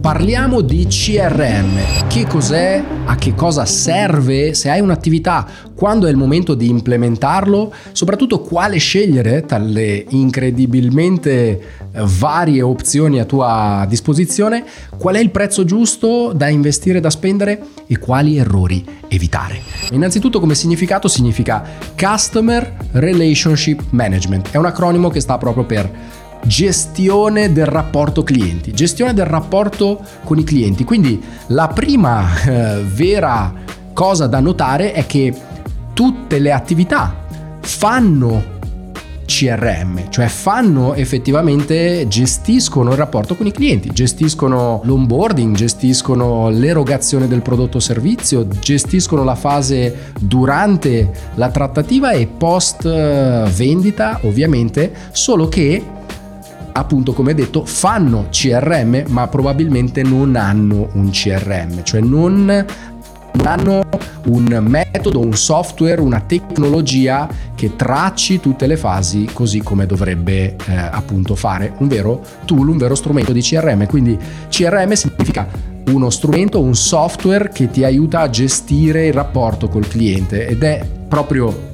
Parliamo di CRM. Che cos'è? A che cosa serve? Se hai un'attività, quando è il momento di implementarlo? Soprattutto quale scegliere tra le incredibilmente varie opzioni a tua disposizione? Qual è il prezzo giusto da investire, da spendere? E quali errori evitare? Innanzitutto come significato significa Customer Relationship Management. È un acronimo che sta proprio per gestione del rapporto clienti, gestione del rapporto con i clienti. Quindi la prima eh, vera cosa da notare è che tutte le attività fanno CRM, cioè fanno effettivamente, gestiscono il rapporto con i clienti, gestiscono l'onboarding, gestiscono l'erogazione del prodotto o servizio, gestiscono la fase durante la trattativa e post eh, vendita ovviamente, solo che appunto come detto fanno CRM ma probabilmente non hanno un CRM, cioè non hanno un metodo, un software, una tecnologia che tracci tutte le fasi così come dovrebbe eh, appunto fare un vero tool, un vero strumento di CRM. Quindi CRM significa uno strumento, un software che ti aiuta a gestire il rapporto col cliente ed è proprio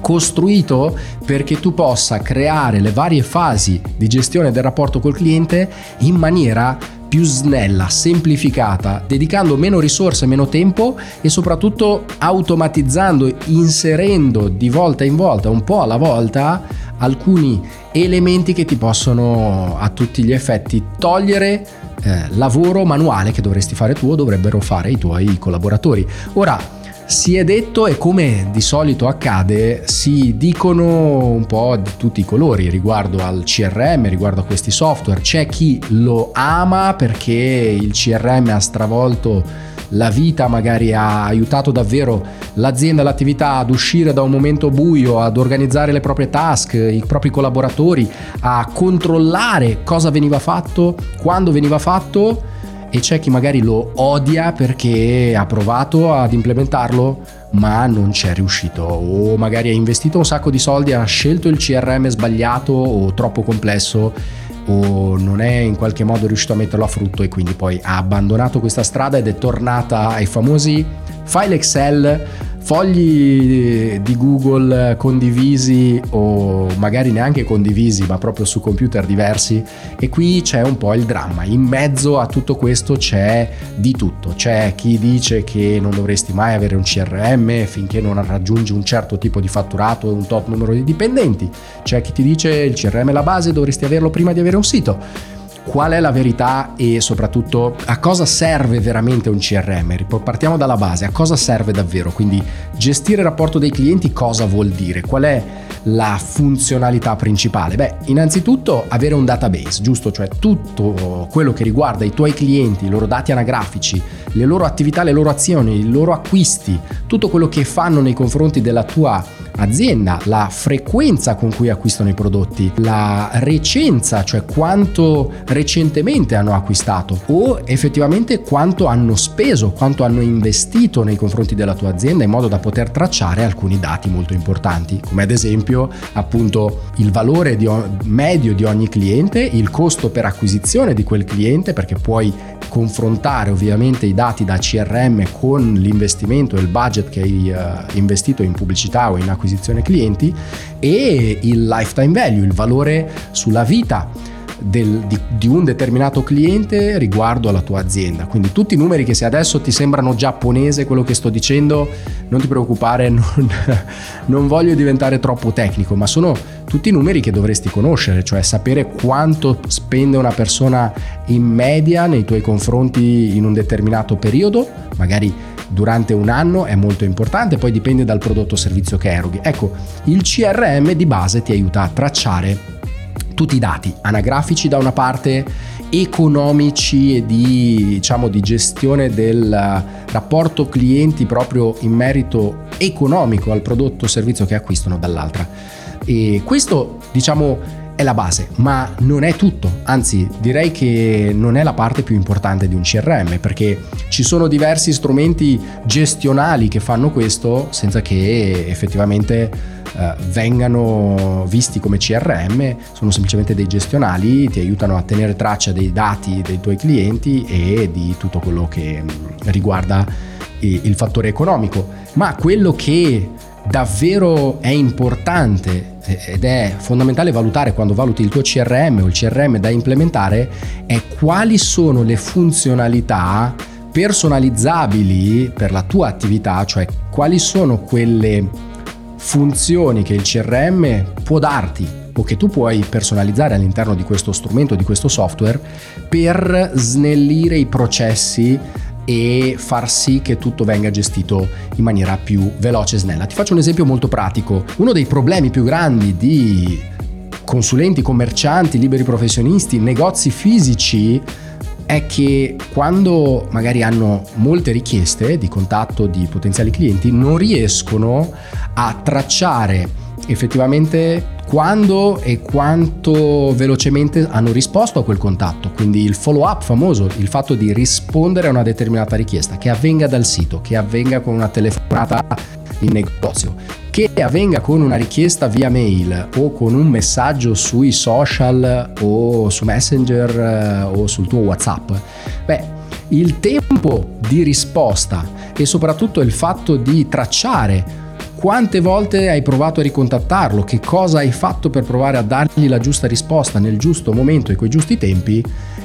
costruito perché tu possa creare le varie fasi di gestione del rapporto col cliente in maniera più snella, semplificata, dedicando meno risorse, meno tempo e soprattutto automatizzando, inserendo di volta in volta, un po' alla volta, alcuni elementi che ti possono a tutti gli effetti togliere eh, lavoro manuale che dovresti fare tu o dovrebbero fare i tuoi collaboratori. Ora, si è detto e come di solito accade si dicono un po' di tutti i colori riguardo al CRM, riguardo a questi software. C'è chi lo ama perché il CRM ha stravolto la vita, magari ha aiutato davvero l'azienda, l'attività ad uscire da un momento buio, ad organizzare le proprie task, i propri collaboratori, a controllare cosa veniva fatto, quando veniva fatto e c'è chi magari lo odia perché ha provato ad implementarlo ma non c'è riuscito. O magari ha investito un sacco di soldi, ha scelto il CRM sbagliato o troppo complesso o non è in qualche modo riuscito a metterlo a frutto e quindi poi ha abbandonato questa strada ed è tornata ai famosi file Excel fogli di Google condivisi o magari neanche condivisi ma proprio su computer diversi. E qui c'è un po' il dramma. In mezzo a tutto questo c'è di tutto. C'è chi dice che non dovresti mai avere un CRM finché non raggiungi un certo tipo di fatturato e un tot numero di dipendenti. C'è chi ti dice il CRM è la base dovresti averlo prima di avere un sito qual è la verità e soprattutto a cosa serve veramente un CRM. Partiamo dalla base, a cosa serve davvero? Quindi gestire il rapporto dei clienti cosa vuol dire? Qual è la funzionalità principale? Beh, innanzitutto avere un database, giusto? Cioè tutto quello che riguarda i tuoi clienti, i loro dati anagrafici, le loro attività, le loro azioni, i loro acquisti, tutto quello che fanno nei confronti della tua azienda, la frequenza con cui acquistano i prodotti, la recenza, cioè quanto recentemente hanno acquistato o effettivamente quanto hanno speso, quanto hanno investito nei confronti della tua azienda in modo da poter tracciare alcuni dati molto importanti, come ad esempio appunto il valore di medio di ogni cliente, il costo per acquisizione di quel cliente, perché puoi confrontare ovviamente i dati da CRM con l'investimento e il budget che hai uh, investito in pubblicità o in acquisizione clienti e il lifetime value, il valore sulla vita del, di, di, un determinato cliente riguardo alla tua azienda. Quindi tutti i numeri che se adesso ti sembrano giapponese quello che sto dicendo, non ti preoccupare, non, non voglio diventare troppo tecnico, ma sono tutti i numeri che dovresti conoscere, cioè sapere quanto spende una persona in media nei tuoi confronti in un determinato periodo, magari durante un anno è molto importante, poi dipende dal prodotto o servizio che eroghi. Ecco, il CRM di base ti aiuta a tracciare tutti i dati anagrafici da una parte, economici e di, diciamo, di gestione del rapporto clienti proprio in merito economico al prodotto o servizio che acquistano dall'altra. E questo diciamo è la base, ma non è tutto, anzi direi che non è la parte più importante di un CRM perché ci sono diversi strumenti gestionali che fanno questo senza che effettivamente eh, vengano visti come CRM, sono semplicemente dei gestionali, ti aiutano a tenere traccia dei dati dei tuoi clienti e di tutto quello che mm, riguarda il fattore economico, ma quello che davvero è importante ed è fondamentale valutare quando valuti il tuo CRM o il CRM da implementare è quali sono le funzionalità personalizzabili per la tua attività, cioè quali sono quelle funzioni che il CRM può darti o che tu puoi personalizzare all'interno di questo strumento, di questo software, per snellire i processi e far sì che tutto venga gestito in maniera più veloce e snella. Ti faccio un esempio molto pratico. Uno dei problemi più grandi di consulenti, commercianti, liberi professionisti, negozi fisici è che quando magari hanno molte richieste di contatto di potenziali clienti non riescono a tracciare effettivamente quando e quanto velocemente hanno risposto a quel contatto, quindi il follow up famoso, il fatto di rispondere a una determinata richiesta, che avvenga dal sito, che avvenga con una telefonata in negozio, che avvenga con una richiesta via mail o con un messaggio sui social o su Messenger eh, o sul tuo WhatsApp. Beh, il tempo di risposta e soprattutto il fatto di tracciare quante volte hai provato a ricontattarlo? Che cosa hai fatto per provare a dargli la giusta risposta nel giusto momento e coi giusti tempi?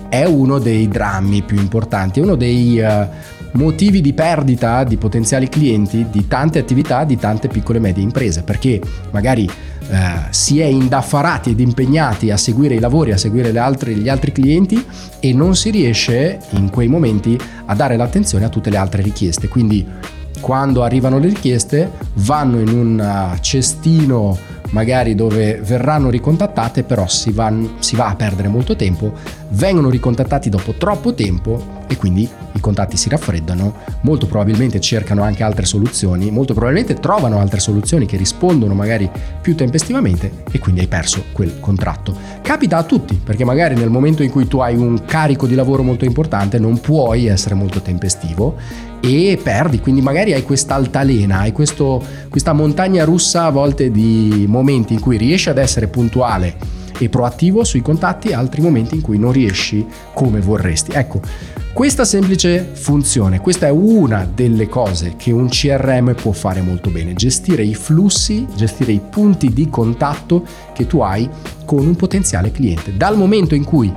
È uno dei drammi più importanti, è uno dei uh, motivi di perdita di potenziali clienti di tante attività, di tante piccole e medie imprese, perché magari uh, si è indaffarati ed impegnati a seguire i lavori, a seguire altre, gli altri clienti e non si riesce in quei momenti a dare l'attenzione a tutte le altre richieste. Quindi quando arrivano le richieste vanno in un uh, cestino magari dove verranno ricontattate, però si va, si va, a perdere molto tempo, vengono ricontattati dopo troppo tempo e quindi i contatti si raffreddano, molto probabilmente cercano anche altre soluzioni, molto probabilmente trovano altre soluzioni che rispondono magari più tempestivamente e quindi hai perso quel contratto. Capita a tutti, perché magari nel momento in cui tu hai un carico di lavoro molto importante non puoi essere molto tempestivo e perdi, quindi magari hai questa altalena, hai questo, questa montagna russa a volte di momenti in cui riesci ad essere puntuale e proattivo sui contatti, altri momenti in cui non riesci come vorresti. Ecco, questa semplice funzione, questa è una delle cose che un CRM può fare molto bene, gestire i flussi, gestire i punti di contatto che tu hai con un potenziale cliente. Dal momento in cui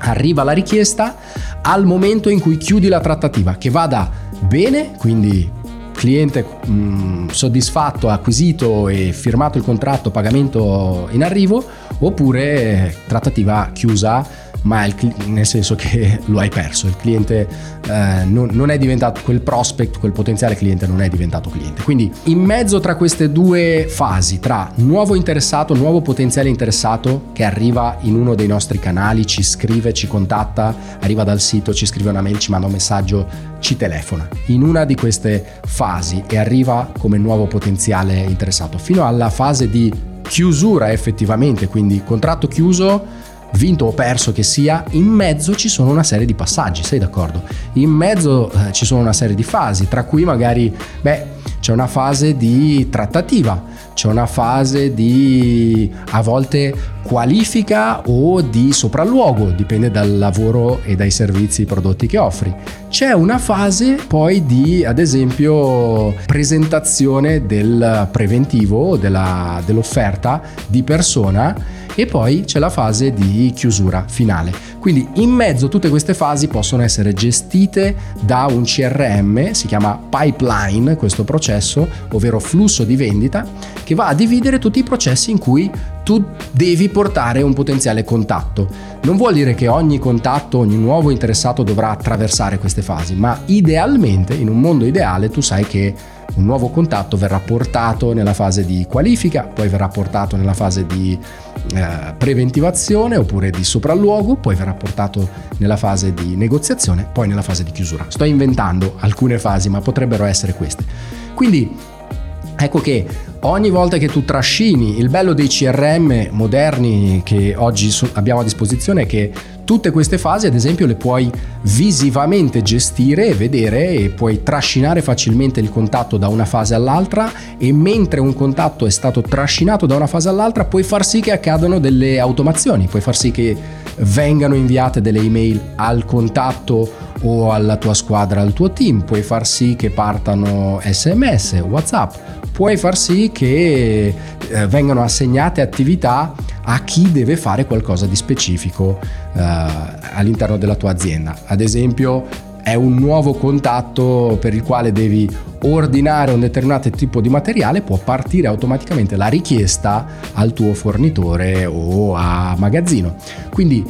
arriva la richiesta al momento in cui chiudi la trattativa, che vada bene, quindi cliente mh, mm, soddisfatto, acquisito e firmato il contratto, pagamento in arrivo, oppure trattativa chiusa ma il, nel senso che lo hai perso, il cliente eh, non, non, è diventato quel prospect, quel potenziale cliente non è diventato cliente. Quindi in mezzo tra queste due fasi, tra nuovo interessato, nuovo potenziale interessato che arriva in uno dei nostri canali, ci scrive, ci contatta, arriva dal sito, ci scrive una mail, ci manda un messaggio, ci telefona. In una di queste fasi e arriva come nuovo potenziale interessato, fino alla fase di chiusura effettivamente, quindi contratto chiuso vinto o perso che sia, in mezzo ci sono una serie di passaggi, sei d'accordo? In mezzo eh, ci sono una serie di fasi, tra cui magari, beh, c'è una fase di trattativa, c'è una fase di a volte qualifica o di sopralluogo, dipende dal lavoro e dai servizi, prodotti che offri. C'è una fase poi di, ad esempio, presentazione del preventivo, della, dell'offerta di persona e poi c'è la fase di chiusura finale. Quindi in mezzo tutte queste fasi possono essere gestite da un CRM, si chiama pipeline questo processo, ovvero flusso di vendita, che va a dividere tutti i processi in cui tu devi portare un potenziale contatto. Non vuol dire che ogni contatto, ogni nuovo interessato dovrà attraversare queste fasi, ma idealmente, in un mondo ideale, tu sai che un nuovo contatto verrà portato nella fase di qualifica, poi verrà portato nella fase di eh, preventivazione oppure di sopralluogo, poi verrà portato nella fase di negoziazione, poi nella fase di chiusura. Sto inventando alcune fasi, ma potrebbero essere queste. Quindi Ecco che ogni volta che tu trascini, il bello dei CRM moderni che oggi abbiamo a disposizione è che tutte queste fasi ad esempio le puoi visivamente gestire e vedere e puoi trascinare facilmente il contatto da una fase all'altra e mentre un contatto è stato trascinato da una fase all'altra puoi far sì che accadano delle automazioni, puoi far sì che vengano inviate delle email al contatto o alla tua squadra, al tuo team, puoi far sì che partano sms, whatsapp, puoi far sì che eh, vengano assegnate attività a chi deve fare qualcosa di specifico eh, all'interno della tua azienda. Ad esempio è un nuovo contatto per il quale devi ordinare un determinato tipo di materiale, può partire automaticamente la richiesta al tuo fornitore o a magazzino. Quindi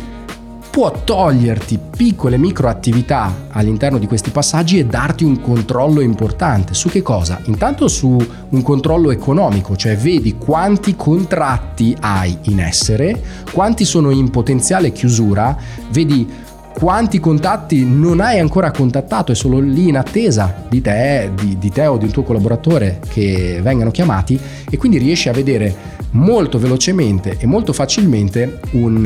può toglierti piccole micro attività all'interno di questi passaggi e darti un controllo importante. Su che cosa? Intanto su un controllo economico, cioè vedi quanti contratti hai in essere, quanti sono in potenziale chiusura, vedi quanti contatti non hai ancora contattato e sono lì in attesa di te, di, di te o di un tuo collaboratore che vengano chiamati e quindi riesci a vedere molto velocemente e molto facilmente un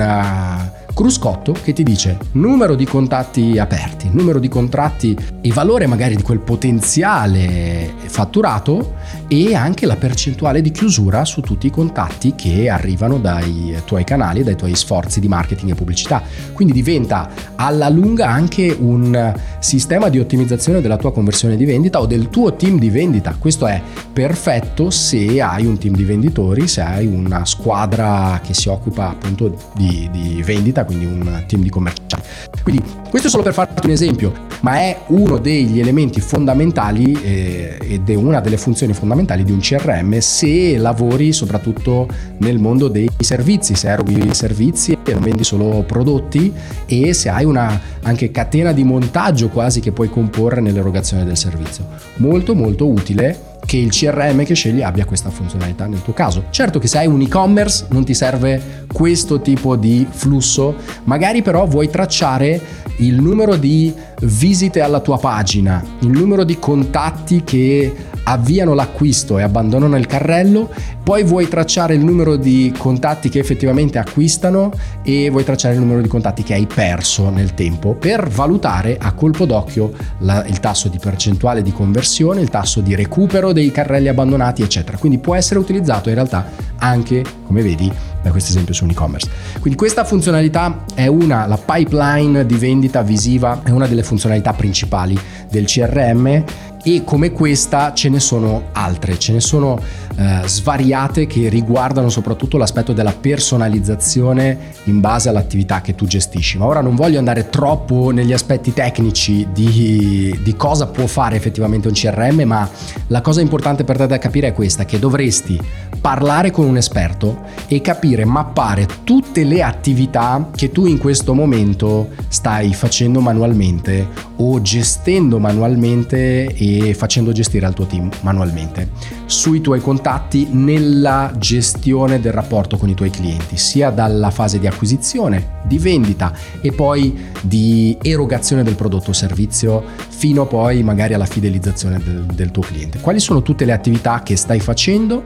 cruscotto che ti dice numero di contatti aperti, numero di contratti e valore magari di quel potenziale fatturato e anche la percentuale di chiusura su tutti i contatti che arrivano dai tuoi canali e dai tuoi sforzi di marketing e pubblicità. Quindi diventa alla lunga anche un sistema di ottimizzazione della tua conversione di vendita o del tuo team di vendita. Questo è perfetto se hai un team di venditori, se hai una squadra che si occupa appunto di, di vendita quindi un team di commerciali. Quindi questo è solo per farti un esempio, ma è uno degli elementi fondamentali eh, ed è una delle funzioni fondamentali di un CRM se lavori soprattutto nel mondo dei servizi, se eroghi servizi e non vendi solo prodotti e se hai una anche catena di montaggio quasi che puoi comporre nell'erogazione del servizio. Molto molto utile che il CRM che scegli abbia questa funzionalità nel tuo caso. Certo che se hai un e-commerce non ti serve questo tipo di flusso, magari però vuoi tracciare il numero di visite alla tua pagina, il numero di contatti che avviano l'acquisto e abbandonano il carrello, poi vuoi tracciare il numero di contatti che effettivamente acquistano e vuoi tracciare il numero di contatti che hai perso nel tempo per valutare a colpo d'occhio la, il tasso di percentuale di conversione, il tasso di recupero dei carrelli abbandonati, eccetera. Quindi può essere utilizzato in realtà anche, come vedi, da questo esempio su un e-commerce. Quindi questa funzionalità è una, la pipeline di vendita visiva è una delle funzionalità principali del CRM e come questa ce ne sono altre, ce ne sono eh, svariate che riguardano soprattutto l'aspetto della personalizzazione in base all'attività che tu gestisci. Ma ora non voglio andare troppo negli aspetti tecnici di, di cosa può fare effettivamente un CRM, ma la cosa importante per te da capire è questa, che dovresti parlare con un esperto e capire, mappare tutte le attività che tu in questo momento stai facendo manualmente o gestendo manualmente e facendo gestire al tuo team manualmente sui tuoi contatti nella gestione del rapporto con i tuoi clienti, sia dalla fase di acquisizione, di vendita e poi di erogazione del prodotto o servizio fino poi magari alla fidelizzazione del, del tuo cliente. Quali sono tutte le attività che stai facendo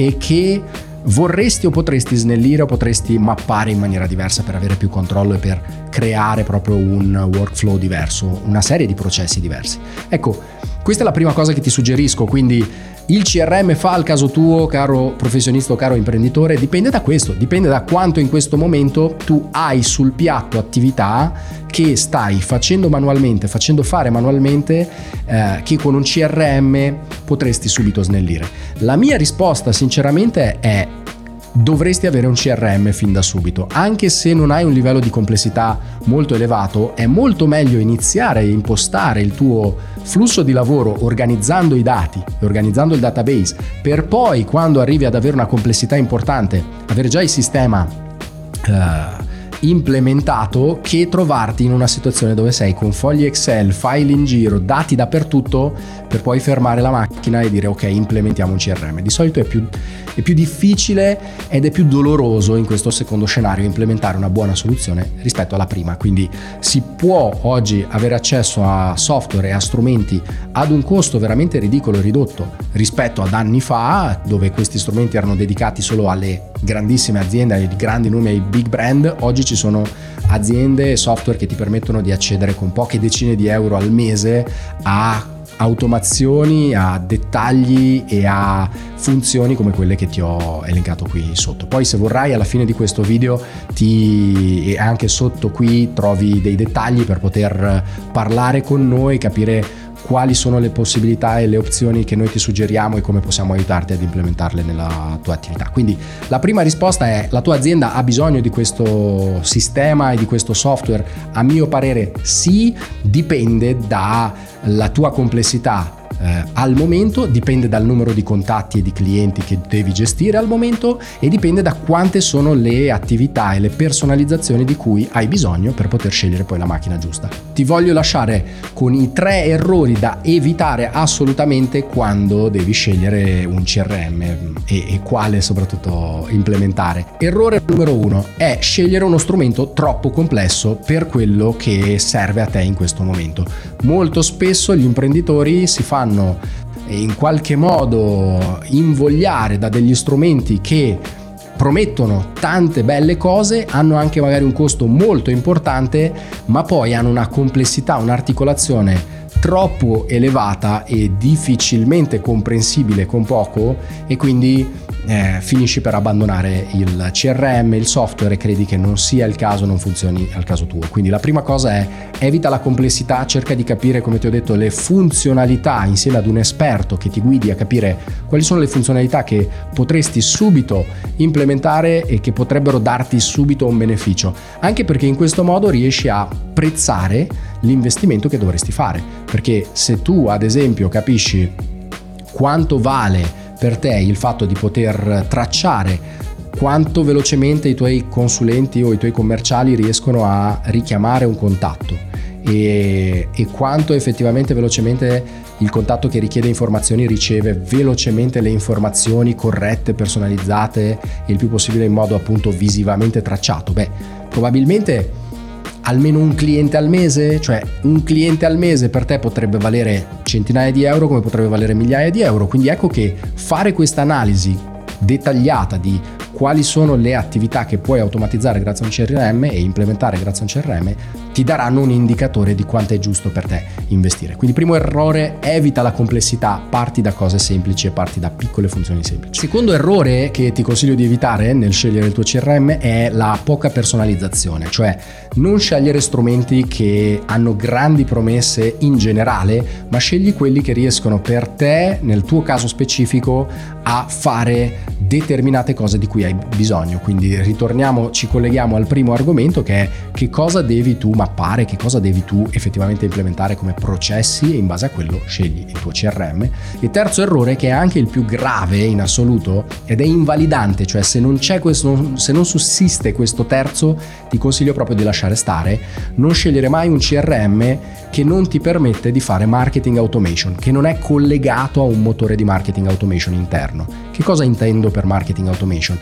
e che vorresti o potresti snellire o potresti mappare in maniera diversa per avere più controllo e per creare proprio un workflow diverso, una serie di processi diversi. Ecco, questa è la prima cosa che ti suggerisco, quindi il CRM fa al caso tuo, caro professionista o caro imprenditore, dipende da questo, dipende da quanto in questo momento tu hai sul piatto attività che stai facendo manualmente, facendo fare manualmente, eh, che con un CRM potresti subito snellire. La mia risposta sinceramente è dovresti avere un CRM fin da subito. Anche se non hai un livello di complessità molto elevato, è molto meglio iniziare a impostare il tuo flusso di lavoro organizzando i dati e organizzando il database per poi quando arrivi ad avere una complessità importante avere già il sistema uh, implementato che trovarti in una situazione dove sei con fogli Excel, file in giro, dati dappertutto per poi fermare la macchina e dire ok implementiamo un CRM. Di solito è più, è più difficile ed è più doloroso in questo secondo scenario implementare una buona soluzione rispetto alla prima. Quindi si può oggi avere accesso a software e a strumenti ad un costo veramente ridicolo e ridotto rispetto ad anni fa dove questi strumenti erano dedicati solo alle grandissime aziende, ai grandi nomi, ai big brand. Oggi ci sono aziende e software che ti permettono di accedere con poche decine di euro al mese a automazioni, a dettagli e a funzioni come quelle che ti ho elencato qui sotto. Poi se vorrai alla fine di questo video ti, anche sotto qui trovi dei dettagli per poter parlare con noi, capire quali sono le possibilità e le opzioni che noi ti suggeriamo e come possiamo aiutarti ad implementarle nella tua attività. Quindi la prima risposta è la tua azienda ha bisogno di questo sistema e di questo software? A mio parere sì, dipende dalla tua complessità eh, al momento, dipende dal numero di contatti e di clienti che devi gestire al momento e dipende da quante sono le attività e le personalizzazioni di cui hai bisogno per poter scegliere poi la macchina giusta. Ti voglio lasciare con i tre errori da evitare assolutamente quando devi scegliere un CRM e, e quale soprattutto implementare. Errore numero uno è scegliere uno strumento troppo complesso per quello che serve a te in questo momento. Molto spesso gli imprenditori si fanno fanno in qualche modo invogliare da degli strumenti che promettono tante belle cose, hanno anche magari un costo molto importante, ma poi hanno una complessità, un'articolazione troppo elevata e difficilmente comprensibile con poco e quindi eh, finisci per abbandonare il CRM, il software e credi che non sia il caso, non funzioni al caso tuo. Quindi la prima cosa è evita la complessità, cerca di capire, come ti ho detto, le funzionalità insieme ad un esperto che ti guidi a capire quali sono le funzionalità che potresti subito implementare e che potrebbero darti subito un beneficio, anche perché in questo modo riesci a prezzare l'investimento che dovresti fare, perché se tu ad esempio capisci quanto vale per te il fatto di poter tracciare quanto velocemente i tuoi consulenti o i tuoi commerciali riescono a richiamare un contatto e, e, quanto effettivamente velocemente il contatto che richiede informazioni riceve velocemente le informazioni corrette, personalizzate e il più possibile in modo appunto visivamente tracciato. Beh, probabilmente almeno un cliente al mese, cioè un cliente al mese per te potrebbe valere centinaia di euro come potrebbe valere migliaia di euro, quindi ecco che fare questa analisi dettagliata di quali sono le attività che puoi automatizzare grazie a un CRM e implementare grazie a un CRM ti daranno un indicatore di quanto è giusto per te investire. Quindi primo errore, evita la complessità, parti da cose semplici e parti da piccole funzioni semplici. Secondo errore che ti consiglio di evitare nel scegliere il tuo CRM è la poca personalizzazione, cioè non scegliere strumenti che hanno grandi promesse in generale, ma scegli quelli che riescono per te, nel tuo caso specifico, a fare determinate cose di cui hai bisogno. Quindi ritorniamo, ci colleghiamo al primo argomento che è che cosa devi tu mappare, che cosa devi tu effettivamente implementare come processi e in base a quello scegli il tuo CRM. Il terzo errore che è anche il più grave in assoluto ed è invalidante, cioè se non c'è questo, se non sussiste questo terzo, ti consiglio proprio di lasciare stare, non scegliere mai un CRM che non ti permette di fare marketing automation, che non è collegato a un motore di marketing automation interno. Che cosa intendo per marketing automation?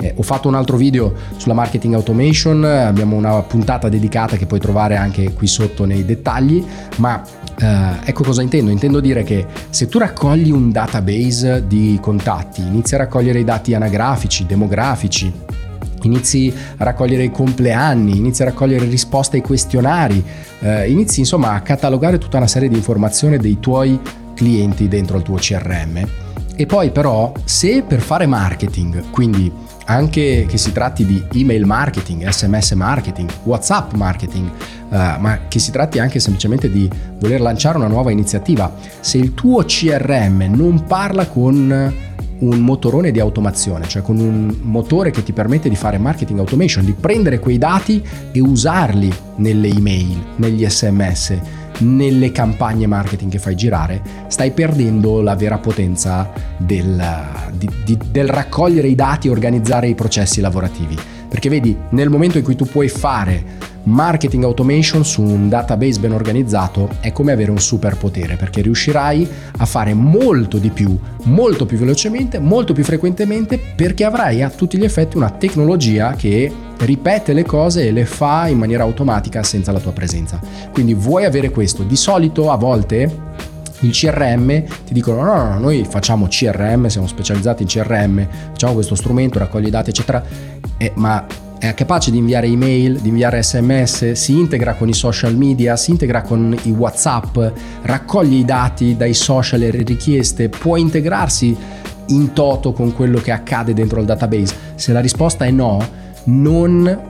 Eh, ho fatto un altro video sulla marketing automation, abbiamo una puntata dedicata che puoi trovare anche qui sotto nei dettagli, ma eh, ecco cosa intendo. Intendo dire che se tu raccogli un database di contatti, inizi a raccogliere i dati anagrafici, demografici, inizi a raccogliere i compleanni, inizi a raccogliere risposte ai questionari, eh, inizi insomma a catalogare tutta una serie di informazioni dei tuoi clienti dentro il tuo CRM. E poi però se per fare marketing, quindi anche che si tratti di email marketing, sms marketing, whatsapp marketing, uh, ma che si tratti anche semplicemente di voler lanciare una nuova iniziativa, se il tuo CRM non parla con un motorone di automazione, cioè con un motore che ti permette di fare marketing automation, di prendere quei dati e usarli nelle email, negli sms, nelle campagne marketing che fai girare, stai perdendo la vera potenza del, di, di, del raccogliere i dati e organizzare i processi lavorativi. Perché vedi, nel momento in cui tu puoi fare marketing automation su un database ben organizzato è come avere un superpotere perché riuscirai a fare molto di più, molto più velocemente, molto più frequentemente perché avrai a tutti gli effetti una tecnologia che ripete le cose e le fa in maniera automatica senza la tua presenza. Quindi vuoi avere questo? Di solito a volte il CRM ti dicono no, no, no, noi facciamo CRM, siamo specializzati in CRM, facciamo questo strumento, raccoglie dati, eccetera, eh, ma è capace di inviare email, di inviare sms, si integra con i social media, si integra con i WhatsApp, raccoglie i dati dai social e le richieste, può integrarsi in toto con quello che accade dentro il database. Se la risposta è no, non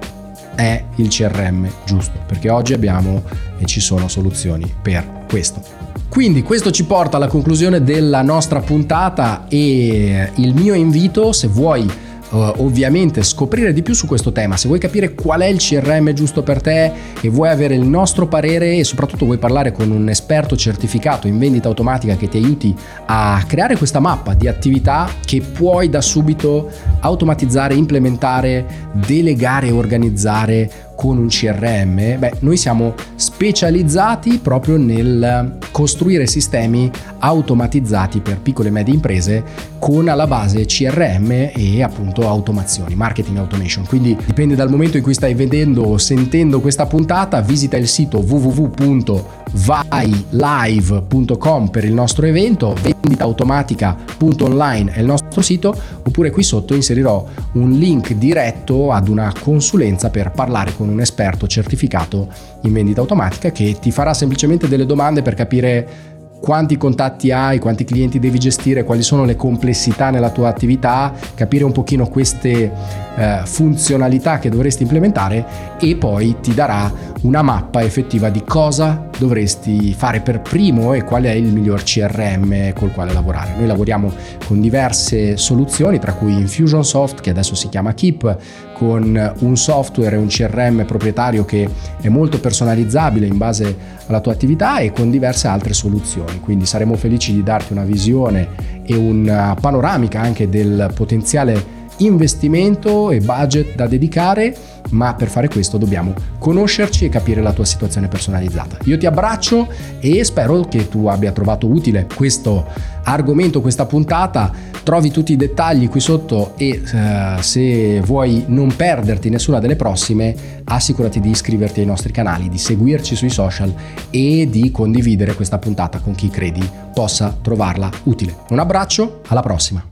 è il CRM giusto, perché oggi abbiamo e ci sono soluzioni per questo. Quindi questo ci porta alla conclusione della nostra puntata e il mio invito, se vuoi Uh, ovviamente scoprire di più su questo tema. Se vuoi capire qual è il CRM giusto per te e vuoi avere il nostro parere e soprattutto vuoi parlare con un esperto certificato in vendita automatica che ti aiuti a creare questa mappa di attività che puoi da subito automatizzare, implementare, delegare e organizzare con un CRM, beh, noi siamo specializzati proprio nel costruire sistemi automatizzati per piccole e medie imprese con alla base CRM e appunto automazioni, marketing automation. Quindi dipende dal momento in cui stai vedendo o sentendo questa puntata, visita il sito www.vailive.com per il nostro evento, venditaautomatica.online è il nostro sito, oppure qui sotto inserirò un link diretto ad una consulenza per parlare con un esperto certificato in vendita automatica che ti farà semplicemente delle domande per capire quanti contatti hai, quanti clienti devi gestire, quali sono le complessità nella tua attività, capire un pochino queste eh, funzionalità che dovresti implementare e poi ti darà una mappa effettiva di cosa dovresti fare per primo e qual è il miglior CRM col quale lavorare. Noi lavoriamo con diverse soluzioni, tra cui Infusionsoft, che adesso si chiama Keep, con un software e un CRM proprietario che è molto personalizzabile in base alla tua attività e con diverse altre soluzioni. Quindi saremo felici di darti una visione e una panoramica anche del potenziale investimento e budget da dedicare, ma per fare questo dobbiamo conoscerci e capire la tua situazione personalizzata. Io ti abbraccio e spero che tu abbia trovato utile questo argomento, questa puntata. Trovi tutti i dettagli qui sotto e uh, se vuoi non perderti nessuna delle prossime, assicurati di iscriverti ai nostri canali, di seguirci sui social e di condividere questa puntata con chi credi possa trovarla utile. Un abbraccio, alla prossima!